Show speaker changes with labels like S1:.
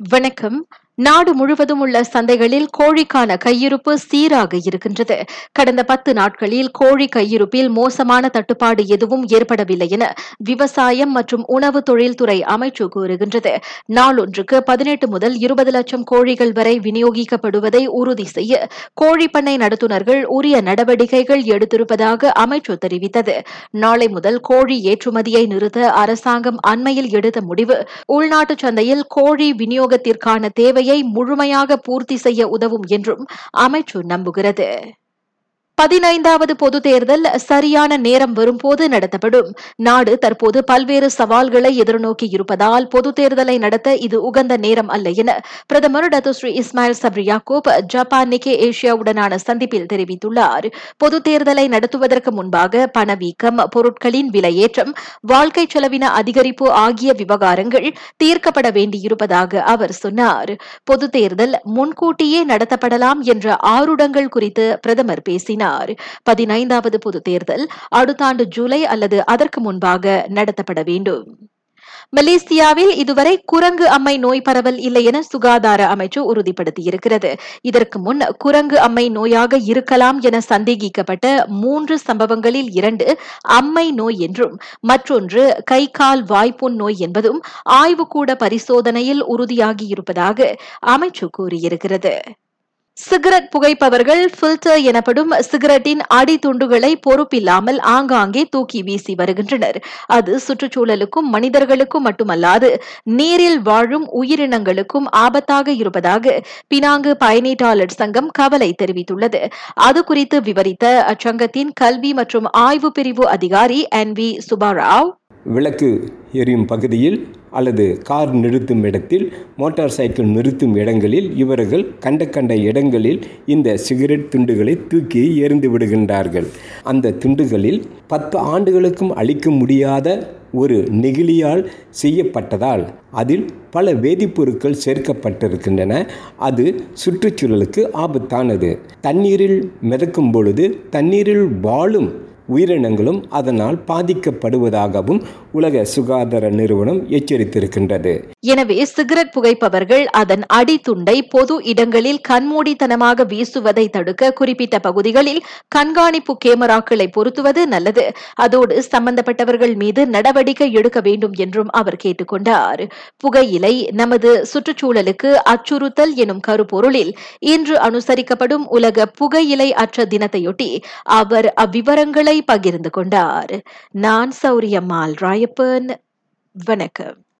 S1: வணக்கம். நாடு முழுவதும் உள்ள சந்தைகளில் கோழிக்கான கையிருப்பு சீராக இருக்கின்றது. கடந்த பத்து நாட்களில் கோழி கையிருப்பில் மோசமான தட்டுப்பாடு எதுவும் ஏற்படவில்லை என விவசாயம் மற்றும் உணவு தொழில்துறை அமைச்சு கூறுகின்றது. நாளொன்றுக்கு பதினெட்டு முதல் இருபது லட்சம் கோழிகள் வரை விநியோகிக்கப்படுவதை உறுதி செய்ய கோழி பண்ணை நடத்துனர்கள் உரிய நடவடிக்கைகள் எடுத்திருப்பதாக அமைச்சு தெரிவித்தது. நாளை முதல் கோழி ஏற்றுமதியை நிறுத்த அரசாங்கம் அண்மையில் எடுத்த முடிவு. உள்நாட்டு சந்தையில் கோழி விநியோகத்திற்கான தேவை தேவையை முழுமையாக பூர்த்தி செய்ய உதவும் என்றும் அமைச்சு நம்புகிறது. பதினைந்தாவது பொது தேர்தல் சரியான நேரம் வரும்போது நடத்தப்படும். நாடு தற்போது பல்வேறு சவால்களை எதிர்நோக்கி இருப்பதால் பொது தேர்தலை நடத்த இது உகந்த நேரம் அல்ல என பிரதமர் Datuk Seri Ismail Sabri Japan Nikkei ஏஷியாவுடனான சந்திப்பில் தெரிவித்துள்ளார். பொது தேர்தலை நடத்துவதற்கு முன்பாக பணவீக்கம் பொருட்களின் விலையேற்றம் வாழ்க்கை செலவின அதிகரிப்பு ஆகிய விவகாரங்கள் தீர்க்கப்பட வேண்டியிருப்பதாக அவர் சொன்னார். பொது தேர்தல் முன்கூட்டியே நடத்தப்படலாம் என்ற ஆருடங்கள் குறித்து பிரதமர் பேசினார். கூறினார். பதினைந்தாவது பொது தேர்தல் அடுத்த ஆண்டு ஜூலை அல்லது அதற்கு முன்பாக நடத்தப்பட வேண்டும். மலேசியாவில் இதுவரை குரங்கு அம்மை நோய் பரவல் இல்லை என சுகாதார அமைச்சு உறுதிப்படுத்தியிருக்கிறது. இதற்கு முன் குரங்கு அம்மை நோயாக இருக்கலாம் என சந்தேகிக்கப்பட்ட மூன்று சம்பவங்களில் இரண்டு அம்மை நோய் என்றும் மற்றொன்று கை கால் வாய்ப்புண் நோய் என்பதும் ஆய்வுக்கூட பரிசோதனையில் உறுதியாகியிருப்பதாக அமைச்சு கூறியிருக்கிறது. சிகரெட் புகைப்பவர்கள் ஃபில்டர் எனப்படும் சிகரெட்டின் அடித்துண்டுகளை பொறுப்பில்லாமல் ஆங்காங்கே தூக்கி வீசி வருகின்றனர். அது சுற்றுச்சூழலுக்கும் மனிதர்களுக்கும் மட்டுமல்லாது நீரில் வாழும் உயிரினங்களுக்கும் ஆபத்தாக இருப்பதாக பினாங்கு பயணீட்டாளர் சங்கம் கவலை தெரிவித்துள்ளது. அது குறித்து விவரித்த அச்சங்கத்தின் கல்வி மற்றும் ஆய்வு பிரிவு அதிகாரி என் வி சுபாராவ்
S2: விளக்கு எரியும் பகுதியில் அல்லது கார் நிறுத்தும் இடத்தில் மோட்டார் சைக்கிள் நிறுத்தும் இடங்களில் இவர்கள் கண்ட கண்ட இடங்களில் இந்த சிகரெட் துண்டுகளை தூக்கி எறிந்து விடுகின்றார்கள். அந்த துண்டுகளில் பத்து ஆண்டுகளுக்கும் அழிக்க முடியாத ஒரு நெகிழியால் செய்யப்பட்டதால் அதில் பல வேதிப்பொருட்கள் சேர்க்கப்பட்டிருக்கின்றன. அது சுற்றுச்சூழலுக்கு ஆபத்தானது. தண்ணீரில் மிதக்கும் பொழுது தண்ணீரில் வாழும் உயிரினங்களும் அதனால் பாதிக்கப்படுவதாகவும் உலக சுகாதார நிறுவனம் எச்சரித்திருக்கின்றது.
S1: எனவே சிகரெட் புகைப்பவர்கள் அதன் அடித்துண்டை பொது இடங்களில் கண்மூடித்தனமாக வீசுவதை தடுக்க குறிப்பிட்ட பகுதிகளில் கண்காணிப்பு கேமராக்களை பொருத்துவது நல்லது. அதோடு சம்பந்தப்பட்டவர்கள் மீது நடவடிக்கை எடுக்க வேண்டும் என்றும் அவர் கேட்டுக்கொண்டார். புகையிலை நமது சுற்றுச்சூழலுக்கு அச்சுறுத்தல் எனும் கருப்பொருளில் இன்று அனுசரிக்கப்படும் உலக புகையிலை அற்ற தினத்தையொட்டி அவர் அவ்விவரங்களை பகிர்ந்து கொண்டார். நான் சௌரியம்மாள் ராயப்பன். வணக்கம்.